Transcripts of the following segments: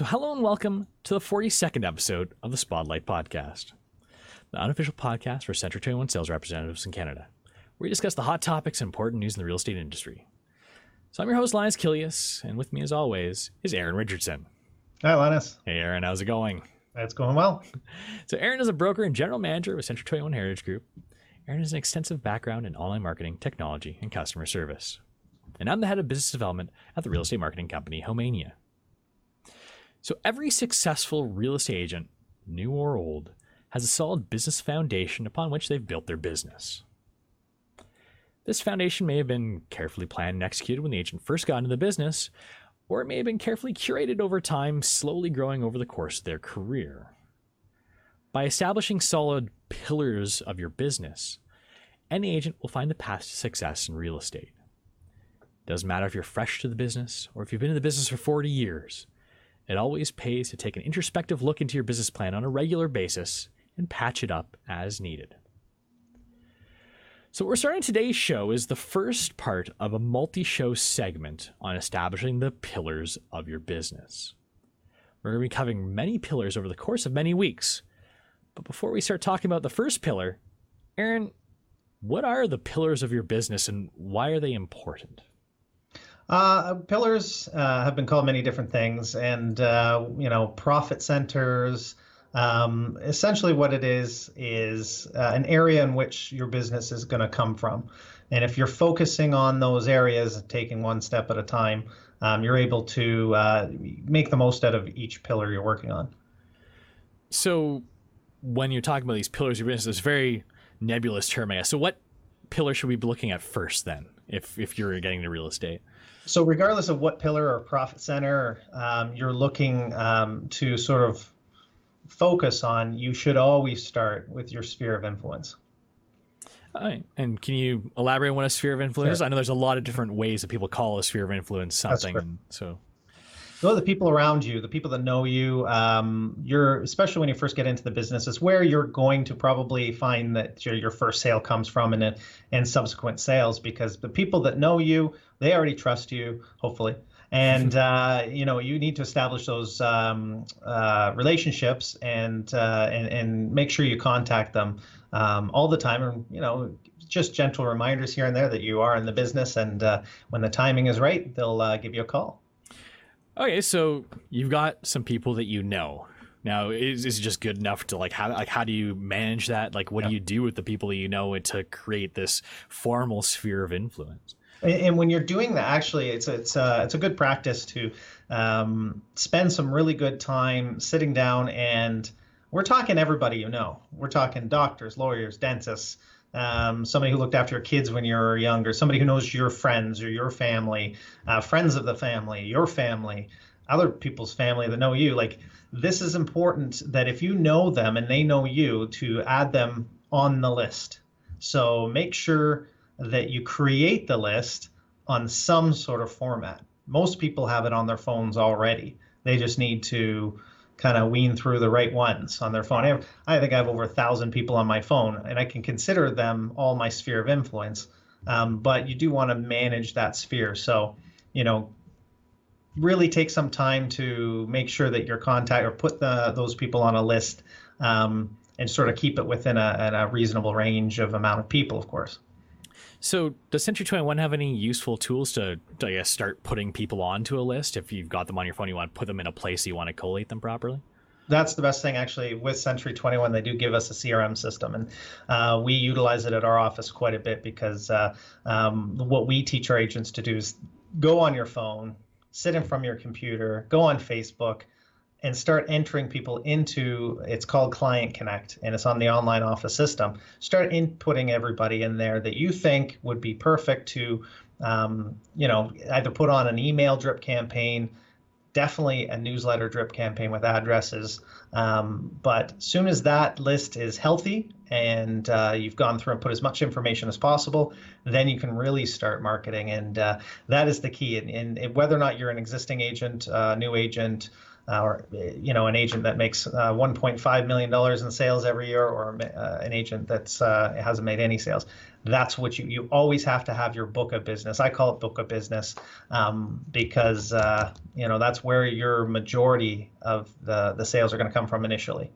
So, hello and welcome to the 42nd episode of the Spotlight Podcast, the unofficial podcast for Century 21 sales representatives in Canada, where we discuss the hot topics and important news in the real estate industry. So, I'm your host, Linus Kilius, and with me, as always, is Aaron Richardson. Hi, Linus. Hey, Aaron, how's it going? It's going well. So, Aaron is a broker and general manager with Century 21 Heritage Group. Aaron has an extensive background in online marketing, technology, and customer service. And I'm the head of business development at the real estate marketing company Homania. So every successful real estate agent, new or old, has a solid business foundation upon which they've built their business. This foundation may have been carefully planned and executed when the agent first got into the business, or it may have been carefully curated over time, slowly growing over the course of their career. By establishing solid pillars of your business, any agent will find the path to success in real estate. It Doesn't matter if you're fresh to the business or if you've been in the business for 40 years. It always pays to take an introspective look into your business plan on a regular basis and patch it up as needed. So, what we're starting today's show is the first part of a multi show segment on establishing the pillars of your business. We're going to be covering many pillars over the course of many weeks. But before we start talking about the first pillar, Aaron, what are the pillars of your business and why are they important? Uh, pillars uh, have been called many different things, and uh, you know, profit centers. Um, essentially, what it is is uh, an area in which your business is going to come from, and if you're focusing on those areas, taking one step at a time, um, you're able to uh, make the most out of each pillar you're working on. So, when you're talking about these pillars of your business, it's a very nebulous term, I guess. So, what pillar should we be looking at first, then, if if you're getting into real estate? So, regardless of what pillar or profit center um, you're looking um, to sort of focus on, you should always start with your sphere of influence. All right. And can you elaborate on what a sphere of influence is? Sure. I know there's a lot of different ways that people call a sphere of influence something. So, Those are the people around you, the people that know you. Um, you're especially when you first get into the business, is where you're going to probably find that your, your first sale comes from, and and subsequent sales, because the people that know you, they already trust you, hopefully, and uh, you know you need to establish those um, uh, relationships and, uh, and and make sure you contact them um, all the time, and you know just gentle reminders here and there that you are in the business, and uh, when the timing is right, they'll uh, give you a call. Okay, so you've got some people that you know. Now, is, is it just good enough to like how like how do you manage that? Like, what do you do with the people that you know to create this formal sphere of influence? And and when you're doing that, actually, it's it's uh, it's a good practice to um, spend some really good time sitting down and we're talking everybody you know. We're talking doctors, lawyers, dentists, um, somebody who looked after your kids when you were younger, somebody who knows your friends or your family, uh, friends of the family, your family, other people's family that know you. Like this is important that if you know them and they know you, to add them on the list. So make sure that you create the list on some sort of format. Most people have it on their phones already. They just need to kind of wean through the right ones on their phone. I, have, I think I have over a thousand people on my phone, and I can consider them all my sphere of influence. Um, but you do want to manage that sphere. So, you know, really take some time to make sure that your contact or put the, those people on a list um, and sort of keep it within a, a reasonable range of amount of people, of course. So, does Century 21 have any useful tools to, to, I guess, start putting people onto a list? If you've got them on your phone, you want to put them in a place you want to collate them properly? That's the best thing, actually. With Century 21, they do give us a CRM system, and uh, we utilize it at our office quite a bit because uh, um, what we teach our agents to do is go on your phone, sit in from your computer, go on Facebook, and start entering people into it's called Client Connect, and it's on the online office system. Start inputting everybody in there that you think would be perfect to, um, you know, either put on an email drip campaign definitely a newsletter drip campaign with addresses. Um, but soon as that list is healthy and uh, you've gone through and put as much information as possible, then you can really start marketing. And uh, that is the key. And, and whether or not you're an existing agent, uh, new agent, uh, or you know an agent that makes uh, 1.5 million dollars in sales every year, or uh, an agent that's uh, hasn't made any sales. That's what you you always have to have your book of business. I call it book of business um, because uh, you know that's where your majority of the the sales are going to come from initially.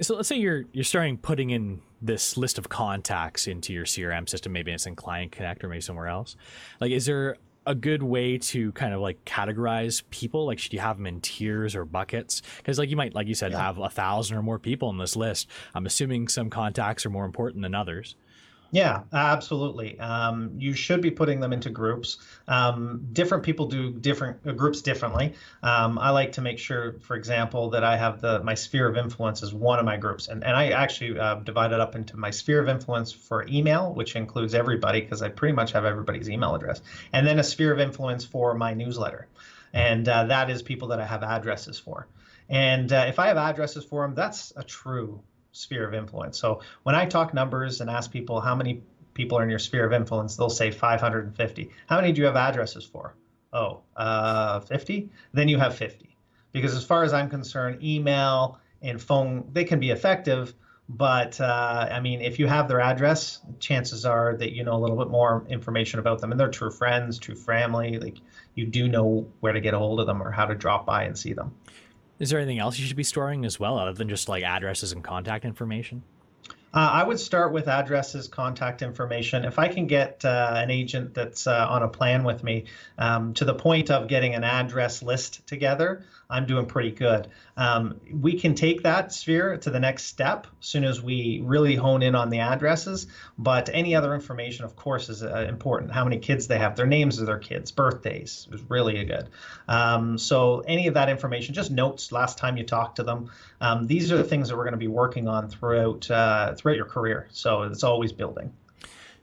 So let's say you're you're starting putting in this list of contacts into your CRM system. Maybe it's in Client Connect or maybe somewhere else. Like, is there a good way to kind of like categorize people? Like, should you have them in tiers or buckets? Because, like, you might, like you said, yeah. have a thousand or more people in this list. I'm assuming some contacts are more important than others. Yeah, absolutely. Um, you should be putting them into groups. Um, different people do different uh, groups differently. Um, I like to make sure, for example, that I have the my sphere of influence as one of my groups, and and I actually uh, divide it up into my sphere of influence for email, which includes everybody because I pretty much have everybody's email address, and then a sphere of influence for my newsletter, and uh, that is people that I have addresses for. And uh, if I have addresses for them, that's a true sphere of influence. So when I talk numbers and ask people how many people are in your sphere of influence, they'll say 550. How many do you have addresses for? Oh, uh, 50? Then you have 50. Because as far as I'm concerned, email and phone, they can be effective, but uh, I mean, if you have their address, chances are that you know a little bit more information about them, and they're true friends, true family. Like you do know where to get a hold of them or how to drop by and see them. Is there anything else you should be storing as well, other than just like addresses and contact information? Uh, I would start with addresses, contact information. If I can get uh, an agent that's uh, on a plan with me um, to the point of getting an address list together, I'm doing pretty good. Um, we can take that sphere to the next step as soon as we really hone in on the addresses. But any other information, of course, is uh, important. How many kids they have, their names of their kids, birthdays is really good. Um, so any of that information, just notes last time you talked to them. Um, these are the things that we're going to be working on throughout uh, throughout your career. So it's always building.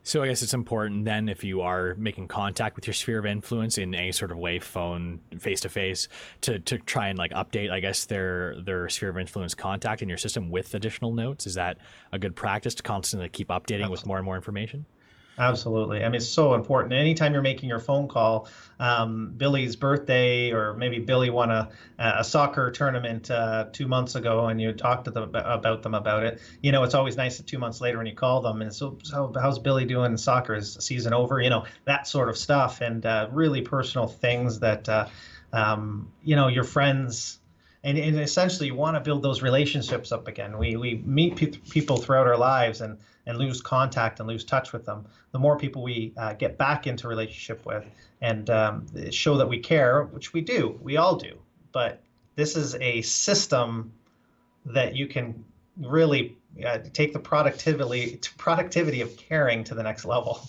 So I guess it's important then if you are making contact with your sphere of influence in any sort of way, phone, face to face, to to try and like update, I guess their their sphere of influence contact in your system with additional notes. Is that a good practice to constantly keep updating Absolutely. with more and more information? Absolutely. I mean, it's so important. Anytime you're making your phone call, um, Billy's birthday, or maybe Billy won a, a soccer tournament uh, two months ago, and you talk to them about them about it. You know, it's always nice that two months later when you call them and so, so how's Billy doing in soccer? Is season over? You know, that sort of stuff, and uh, really personal things that uh, um, you know your friends and, and, essentially you want to build those relationships up again. We we meet pe- people throughout our lives and and lose contact and lose touch with them. The more people we uh, get back into relationship with and um, show that we care, which we do, we all do. But this is a system that you can really uh, take the productivity productivity of caring to the next level.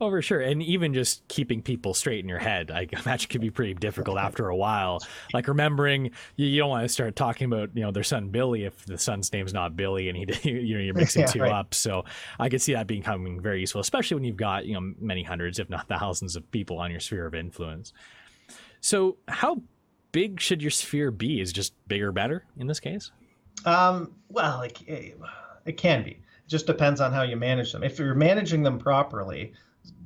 Oh, for sure. And even just keeping people straight in your head, I imagine could be pretty difficult after a while. Like remembering you, you, don't want to start talking about, you know, their son Billy if the son's name's not Billy and he, you know, you're mixing yeah, two right. up. So I could see that becoming very useful, especially when you've got, you know, many hundreds, if not thousands of people on your sphere of influence. So how big should your sphere be? Is just bigger better in this case? Um, well, it, it can be. It just depends on how you manage them. If you're managing them properly,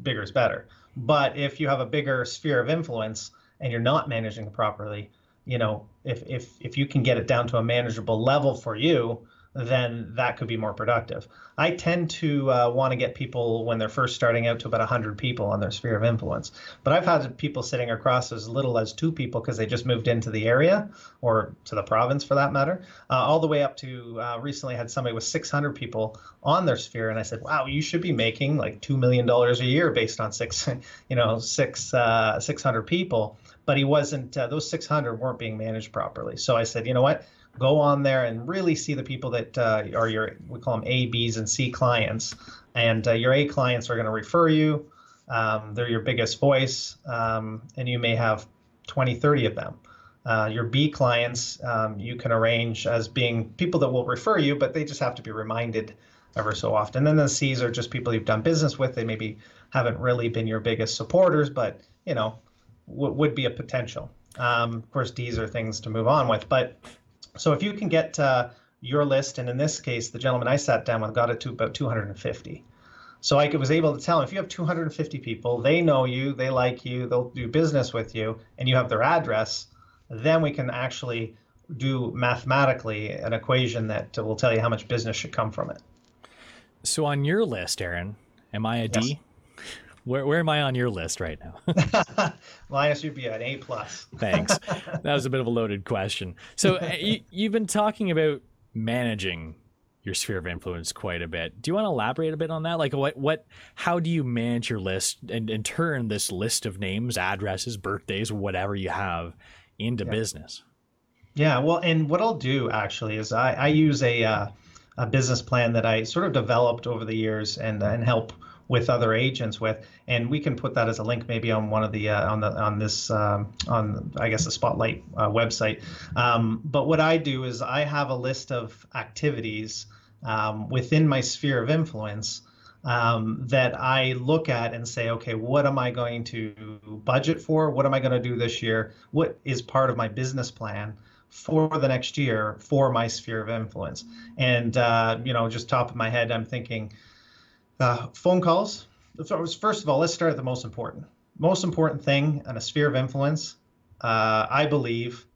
bigger is better. But if you have a bigger sphere of influence and you're not managing it properly, you know, if if if you can get it down to a manageable level for you, then that could be more productive. I tend to uh, want to get people when they're first starting out to about 100 people on their sphere of influence. But I've had people sitting across as little as two people because they just moved into the area or to the province for that matter, uh, all the way up to uh, recently had somebody with 600 people on their sphere. And I said, wow, you should be making like $2 million a year based on six, you know, six, uh, 600 people. But he wasn't, uh, those 600 weren't being managed properly. So I said, you know what? Go on there and really see the people that uh, are your we call them A, B's, and C clients. And uh, your A clients are going to refer you. Um, they're your biggest voice, um, and you may have 20, 30 of them. Uh, your B clients, um, you can arrange as being people that will refer you, but they just have to be reminded ever so often. And then the C's are just people you've done business with. They maybe haven't really been your biggest supporters, but you know, w- would be a potential. Um, of course, D's are things to move on with, but so if you can get uh, your list, and in this case, the gentleman I sat down with got it to about 250. So I was able to tell him if you have 250 people, they know you, they like you, they'll do business with you, and you have their address, then we can actually do mathematically an equation that will tell you how much business should come from it. So on your list, Aaron, am I a D? Where, where am I on your list right now? Linus, you'd be an A plus. Thanks. That was a bit of a loaded question. So uh, you, you've been talking about managing your sphere of influence quite a bit. Do you want to elaborate a bit on that? Like what what how do you manage your list and, and turn this list of names, addresses, birthdays, whatever you have into yeah. business? Yeah, well, and what I'll do actually is I, I use a uh, a business plan that I sort of developed over the years and and help with other agents with, and we can put that as a link maybe on one of the uh, on the on this um, on I guess the Spotlight uh, website. Um, but what I do is I have a list of activities um, within my sphere of influence. Um, that I look at and say, okay, what am I going to budget for? What am I going to do this year? What is part of my business plan? for the next year for my sphere of influence. And uh, you know, just top of my head, I'm thinking uh, phone calls. First of all, let's start at the most important. Most important thing on a sphere of influence, uh, I believe,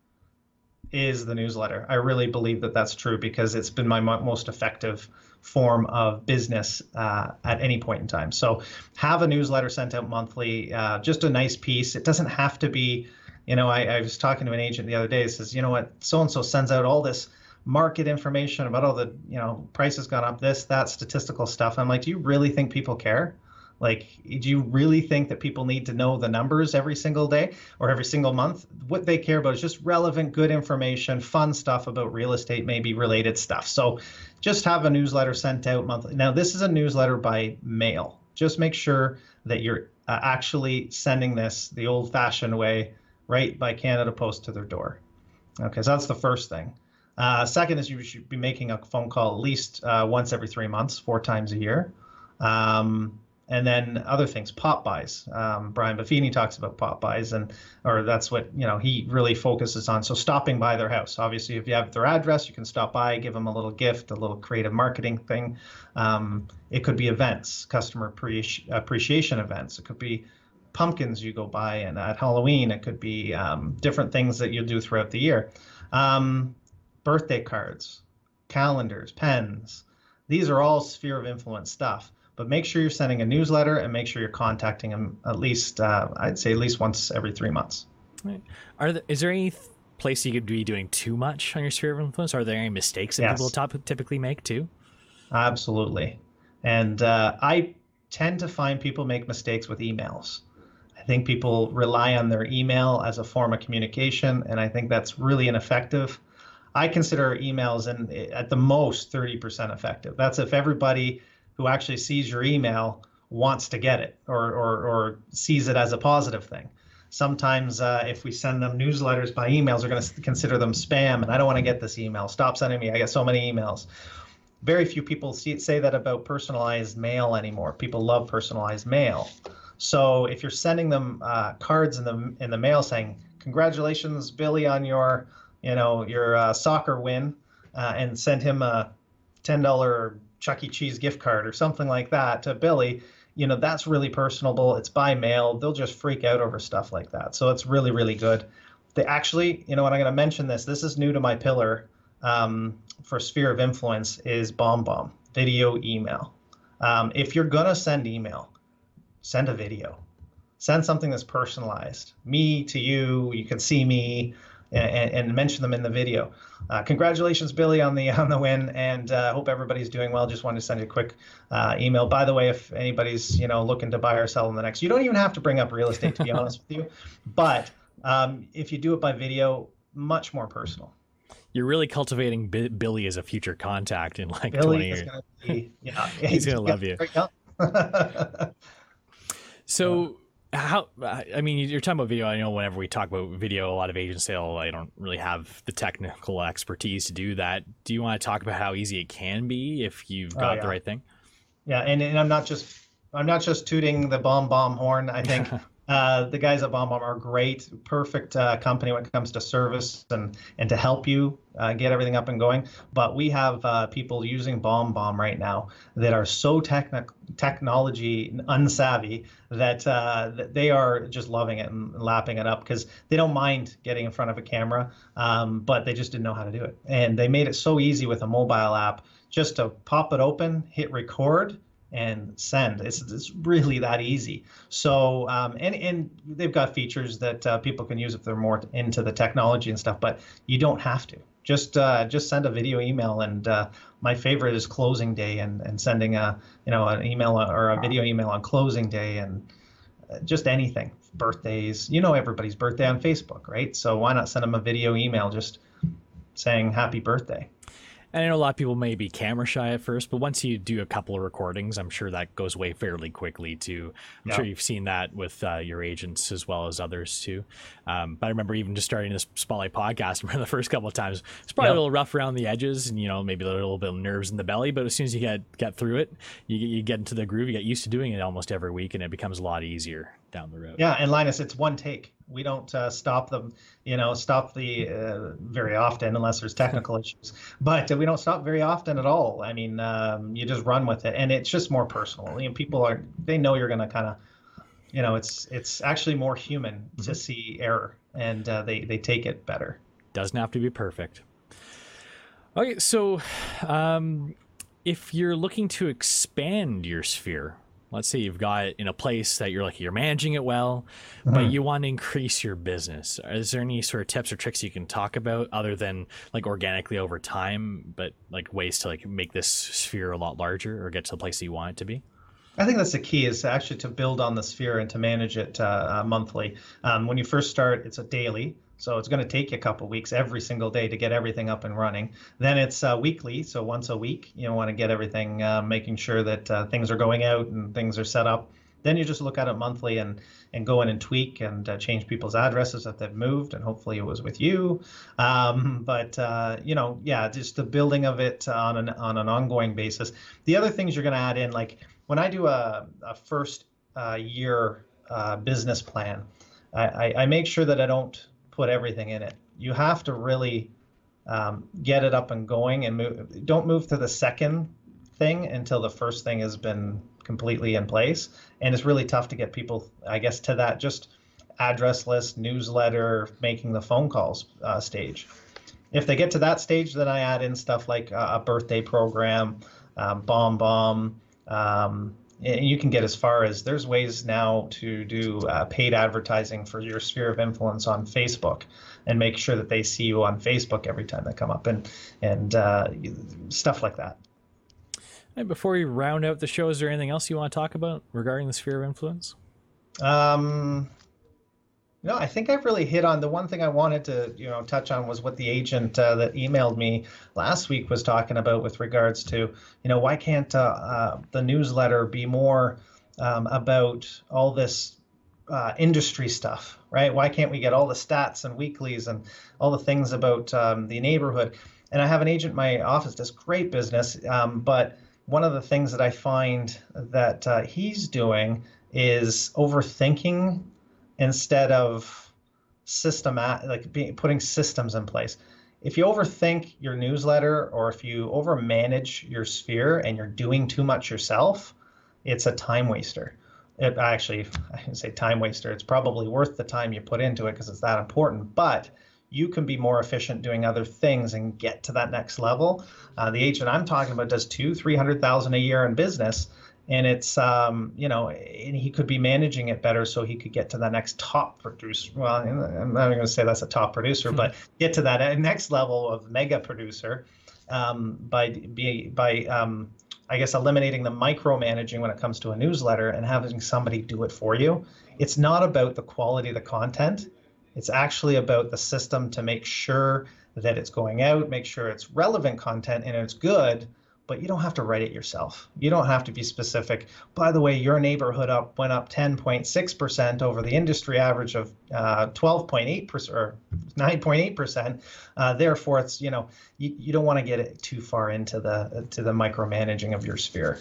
is the newsletter. I really believe that that's true because it's been my most effective form of business uh, at any point in time. So have a newsletter sent out monthly, uh, just a nice piece. It doesn't have to be you know, I, I was talking to an agent the other day. Says, you know what, so and so sends out all this market information about all the, you know, prices gone up, this, that, statistical stuff. I'm like, do you really think people care? Like, do you really think that people need to know the numbers every single day or every single month? What they care about is just relevant, good information, fun stuff about real estate, maybe related stuff. So just have a newsletter sent out monthly. Now, this is a newsletter by mail. Just make sure that you're uh, actually sending this the old fashioned way right by Canada Post to their door. Okay, so that's the first thing. Uh, second is you should be making a phone call at least uh, once every three months, four times a year. Um, and then other things, pop-bys. Um, Brian Buffini talks about pop-bys, and or that's what you know he really focuses on. So stopping by their house. Obviously, if you have their address, you can stop by, give them a little gift, a little creative marketing thing. Um, it could be events, customer appreciation events. It could be pumpkins you go buy, and at Halloween it could be um, different things that you do throughout the year. Birthday cards, calendars, pens. These are all sphere of influence stuff. But make sure you're sending a newsletter and make sure you're contacting them at least, uh, I'd say, at least once every three months. Right. Are there, is there any place you could be doing too much on your sphere of influence? Are there any mistakes that yes. people top, typically make too? Absolutely. And uh, I tend to find people make mistakes with emails. I think people rely on their email as a form of communication, and I think that's really ineffective. I consider emails in, at the most 30% effective. That's if everybody who actually sees your email wants to get it or, or, or sees it as a positive thing. Sometimes, uh, if we send them newsletters by emails, they're going to consider them spam, and I don't want to get this email. Stop sending me. I get so many emails. Very few people see, say that about personalized mail anymore. People love personalized mail. So if you're sending them uh, cards in the in the mail saying congratulations Billy on your you know your uh, soccer win, uh, and send him a ten dollar Chuck E. Cheese gift card or something like that to Billy, you know that's really personable. It's by mail. They'll just freak out over stuff like that. So it's really really good. They actually, you know what, I'm going to mention this. This is new to my pillar um, for sphere of influence is BombBomb video email. Um, if you're going to send email, send a video send something that's personalized me to you you can see me and, and mention them in the video. Uh, congratulations billy on the on the win and uh, hope everybody's doing well. Just wanted to send you a quick uh, email. By the way if anybody's you know looking to buy or sell in the next you don't even have to bring up real estate to be honest with you. But um, if you do it by video much more personal. You're really cultivating B- Billy as a future contact in like Billy 20 years. Gonna be, yeah, he's, he's gonna love you. So how I mean you're talking about video. I know whenever we talk about video, a lot of agents say, "Oh, I don't really have the technical expertise to do that." Do you want to talk about how easy it can be if you've oh, got oh, yeah. the right thing? Yeah, and, and I'm not just I'm not just tooting the BombBomb horn. I think Uh, the guys at BombBomb are great, perfect uh, company when it comes to service and and to help you uh, get everything up and going. But we have uh, people using BombBomb right now that are so technic- technology unsavvy that, uh, that they are just loving it and lapping it up because they don't mind getting in front of a camera, um, but they just didn't know how to do it. And they made it so easy with a mobile app just to pop it open, hit record and send. It's, it's really that easy. So, um, and, and they've got features that uh, people can use if they're more into the technology and stuff, but you don't have to. Just uh, just send a video email, and uh, my favorite is closing day, and, and sending a you know an email or a video email on closing day, and uh, just anything. Birthdays, you know everybody's birthday on Facebook, right? So why not send them a video email just saying happy birthday? And I know a lot of people may be camera shy at first, but once you do a couple of recordings, I'm sure that goes away fairly quickly too. I'm yeah. sure you've seen that with uh, your agents as well as others too. Um, but I remember even just starting this Spotlight podcast, remember the first couple of times, it's probably a little rough around the edges and, you know, maybe a little bit of nerves in the belly. But as soon as you get, get through it, you, you get into the groove, you get used to doing it almost every week and it becomes a lot easier down the road. Yeah. And Linus, it's one take we don't uh, stop them, you know, stop the uh, very often unless there's technical issues. But we don't stop very often at all. I mean, um, you just run with it, and it's just more personal. You know, people are they know you're going to kind of, you know, it's it's actually more human mm-hmm. to see error, and uh, they they take it better. Doesn't have to be perfect. Okay, so um, if you're looking to expand your sphere, let's say you've got in a place that you're like you're managing it well mm-hmm. but you want to increase your business is there any sort of tips or tricks you can talk about other than like organically over time but like ways to like make this sphere a lot larger or get to the place that you want it to be I think that's the key is actually to build on the sphere and to manage it uh, uh, monthly. Um, when you first start, it's a daily. So it's going to take you a couple weeks every single day to get everything up and running. Then it's uh, weekly, so once a week, you want to get everything, uh, making sure that uh, things are going out and things are set up. Then you just look at it monthly and and go in and tweak and uh, change people's addresses that they've moved, and hopefully it was with you. Um, but uh, you know, yeah, just the building of it on an on an ongoing basis. The other things you're going to add in, like when I do a, a first uh, year business plan, I, I, I make sure that I don't put everything in it. You have to really um, get it up and going and move. Don't move to the second thing until the first thing has been completely in place. And it's really tough to get people, I guess, to that just address list, newsletter, making the phone calls uh, stage. If they get to that stage, then I add in stuff like a birthday program, um, BombBomb, um, and you can get as far as there's ways now to do uh, paid advertising for your sphere of influence on Facebook and make sure that they see you on Facebook every time they come up and and uh, stuff like that. And before we round out the show, is there anything else you want to talk about regarding the sphere of influence? Um, no, I think I've really hit on the one thing I wanted to, you know, touch on was what the agent uh, that emailed me last week was talking about with regards to, you know, why can't uh, uh, the newsletter be more um, about all this uh, industry stuff, right? Why can't we get all the stats and weeklies and all the things about um, the neighborhood? And I have an agent in my office does great business, um, but one of the things that I find that uh, he's doing is overthinking instead of systematic like being, putting systems in place. If you overthink your newsletter or if you overmanage your sphere and you're doing too much yourself it's a time waster. It actually i can say time waster. It's probably worth the time you put into it because it's that important but you can be more efficient doing other things and get to that next level. Uh, the agent i'm talking about does two three hundred thousand a year in business and it's um, you know and he could be managing it better so he could get to the next top producer well i'm not going to say that's a top producer but get to that uh, next level of mega producer um, by by um, i guess eliminating the micromanaging when it comes to a newsletter and having somebody do it for you. It's not about the quality of the content. It's actually about the system to make sure that it's going out make sure it's relevant content and it's good but you don't have to write it yourself. You don't have to be specific. By the way, your neighborhood up went up 10.6% over the industry average of uh, 12.8% or 9.8%. Uh, therefore, it's you know you, you don't want to get it too far into the to the micromanaging of your sphere.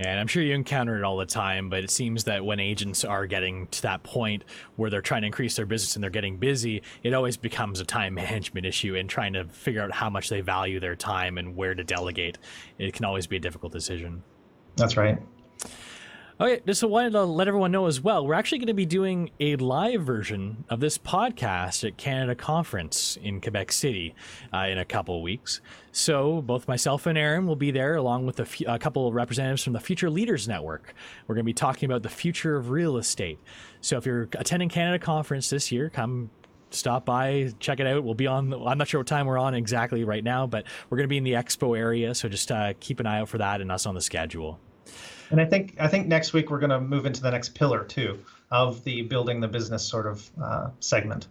And I'm sure you encounter it all the time, but it seems that when agents are getting to that point where they're trying to increase their business and they're getting busy, it always becomes a time management issue and trying to figure out how much they value their time and where to delegate. It can always be a difficult decision. That's right. Okay, just wanted to let everyone know as well. We're actually going to be doing a live version of this podcast at Canada Conference in Quebec City uh, in a couple weeks. So both myself and Aaron will be there, along with a, couple of representatives from the Future Leaders Network. We're going to be talking about the future of real estate. So if you're attending Canada Conference this year, come stop by, check it out. We'll be on. I'm not sure what time we're on exactly right now, but we're going to be in the expo area. So just uh, keep an eye out for that and us on the schedule. And I think I think next week we're going to move into the next pillar too of the building the business sort of uh, segment.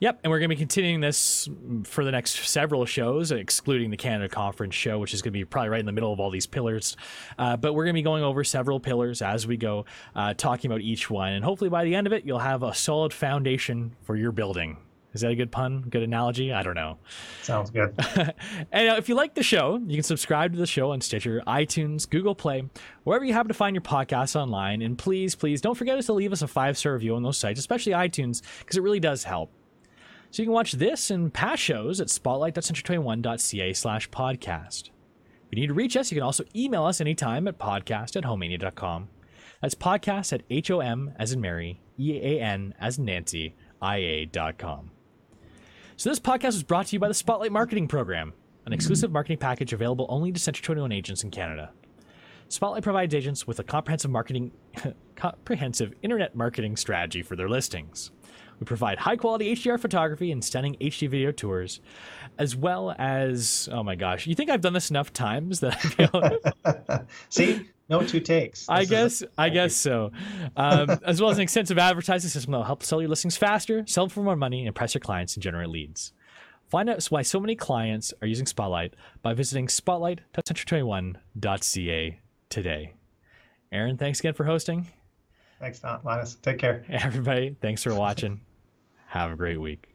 Yep, and we're going to be continuing this for the next several shows, excluding the Canada Conference show, which is going to be probably right in the middle of all these pillars. Uh, but we're going to be going over several pillars as we go, uh, talking about each one, and hopefully by the end of it, you'll have a solid foundation for your building. Is that a good pun? Good analogy? I don't know. Sounds good. and if you like the show, you can subscribe to the show on Stitcher, iTunes, Google Play, wherever you happen to find your podcasts online. And please, please don't forget us to leave us a five star review on those sites, especially iTunes, because it really does help. So you can watch this and past shows at spotlight.century21.ca slash podcast. If you need to reach us, you can also email us anytime at podcast at homania.com. That's podcast at H-O-M as in Mary, E-A-N as in Nancy, IA.com. So this podcast was brought to you by the Spotlight Marketing Program, an exclusive marketing package available only to Century 21 agents in Canada. Spotlight provides agents with a comprehensive marketing comprehensive internet marketing strategy for their listings. We provide high quality HDR photography and stunning HD video tours, as well as oh my gosh, you think I've done this enough times that I feel See, no two takes. This I guess I guess so. Um, as well as an extensive advertising system that will help sell your listings faster, sell them for more money, impress your clients, and generate leads. Find out why so many clients are using Spotlight by visiting spotlight.century21.ca today. Aaron, thanks again for hosting. Thanks, Linus. Take care. Everybody, thanks for watching. Have a great week.